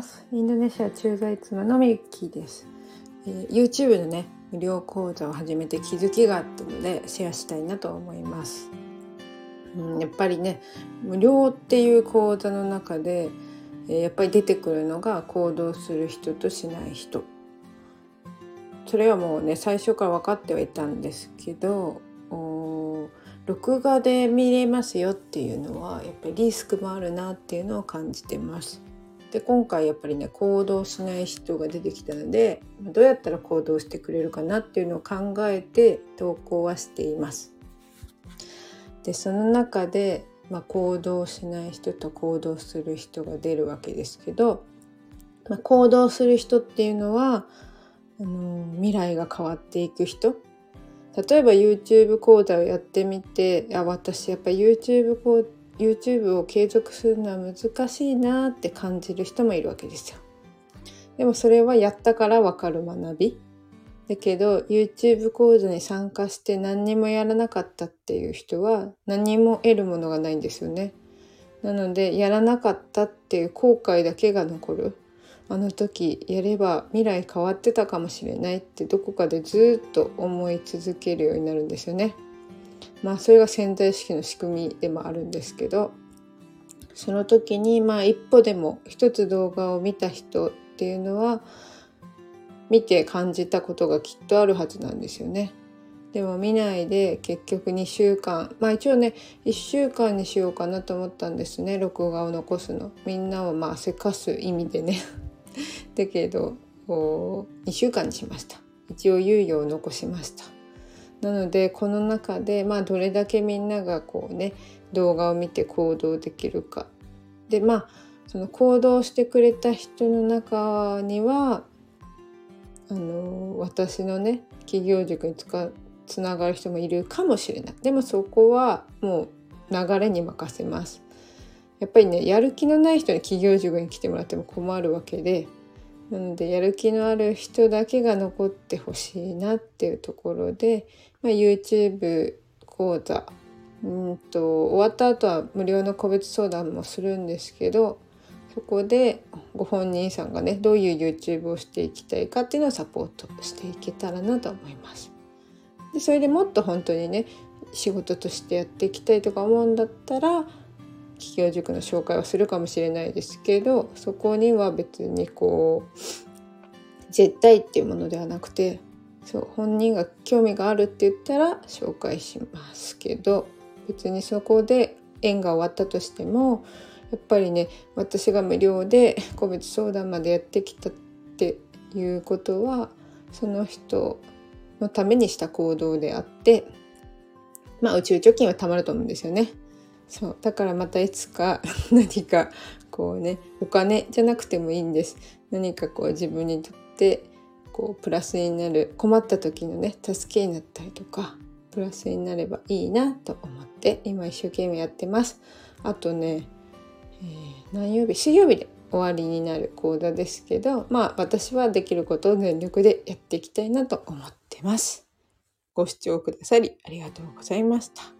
ます。インドネシア駐在妻のみきです、えー、YouTube のね、無料講座を始めて気づきがあったのでシェアしたいなと思います。うん、やっぱりね、無料っていう講座の中で、えー、やっぱり出てくるのが行動する人としない人。それはもうね、最初から分かってはいたんですけど、録画で見れますよっていうのはやっぱりリスクもあるなっていうのを感じてます。で今回やっぱりね行動しない人が出てきたのでどうやったら行動してくれるかなっていうのを考えて投稿はしています。でその中で、まあ、行動しない人と行動する人が出るわけですけど、まあ、行動する人っていうのはあの未来が変わっていく人例えば YouTube 講座をやってみてあ私やっぱ YouTube, 講座 YouTube を継続するのは難しいなって感じる人もいるわけですよ。でもそれはやったからわかる学び。だけど YouTube 講座に参加して何にもやらなかったっていう人は何も得るものがないんですよね。なのでやらなかったっていう後悔だけが残る。あの時やれば未来変わってたかもしれないってどこかでずっと思い続けるようになるんですよね。まあそれが潜在意識の仕組みでもあるんですけどその時にまあ一歩でも一つ動画を見た人っていうのは見て感じたことがきっとあるはずなんですよね。でも見ないで結局2週間まあ一応ね1週間にしようかなと思ったんですね。録画を残すの。みんなをまあせかす意味でね。だけど2週間にしました。一応猶予を残しました。なのでこの中でまあどれだけみんながこうね動画を見て行動できるか。でまあその行動してくれた人の中にはあの私のね企業塾につながる人もいるかもしれない。でもそこはもう流れに任せます。やっぱりねやる気のない人に企業塾に来てもらっても困るわけでなのでやる気のある人だけが残ってほしいなっていうところで、まあ、YouTube 講座うんと終わった後は無料の個別相談もするんですけどそこでご本人さんがねどういう YouTube をしていきたいかっていうのをサポートしていけたらなと思います。でそれでもっと本当にね仕事としてやっていきたいとか思うんだったら企業塾の紹介をするかもしれないですけどそこには別にこう絶対っていうものではなくてそう本人が興味があるって言ったら紹介しますけど別にそこで縁が終わったとしてもやっぱりね私が無料で個別相談までやってきたっていうことはその人のためにした行動であってまあ宇宙貯金はたまると思うんですよね。そうだからまたいつか 何かこうねお金じゃなくてもいいんです。何かこう自分にとってこうプラスになる困った時のね助けになったりとかプラスになればいいなと思って今一生懸命やってます。あとね、えー、何曜日？水曜日で終わりになる講座ですけどまあ私はできることを全力でやっていきたいなと思ってます。ご視聴くださりありがとうございました。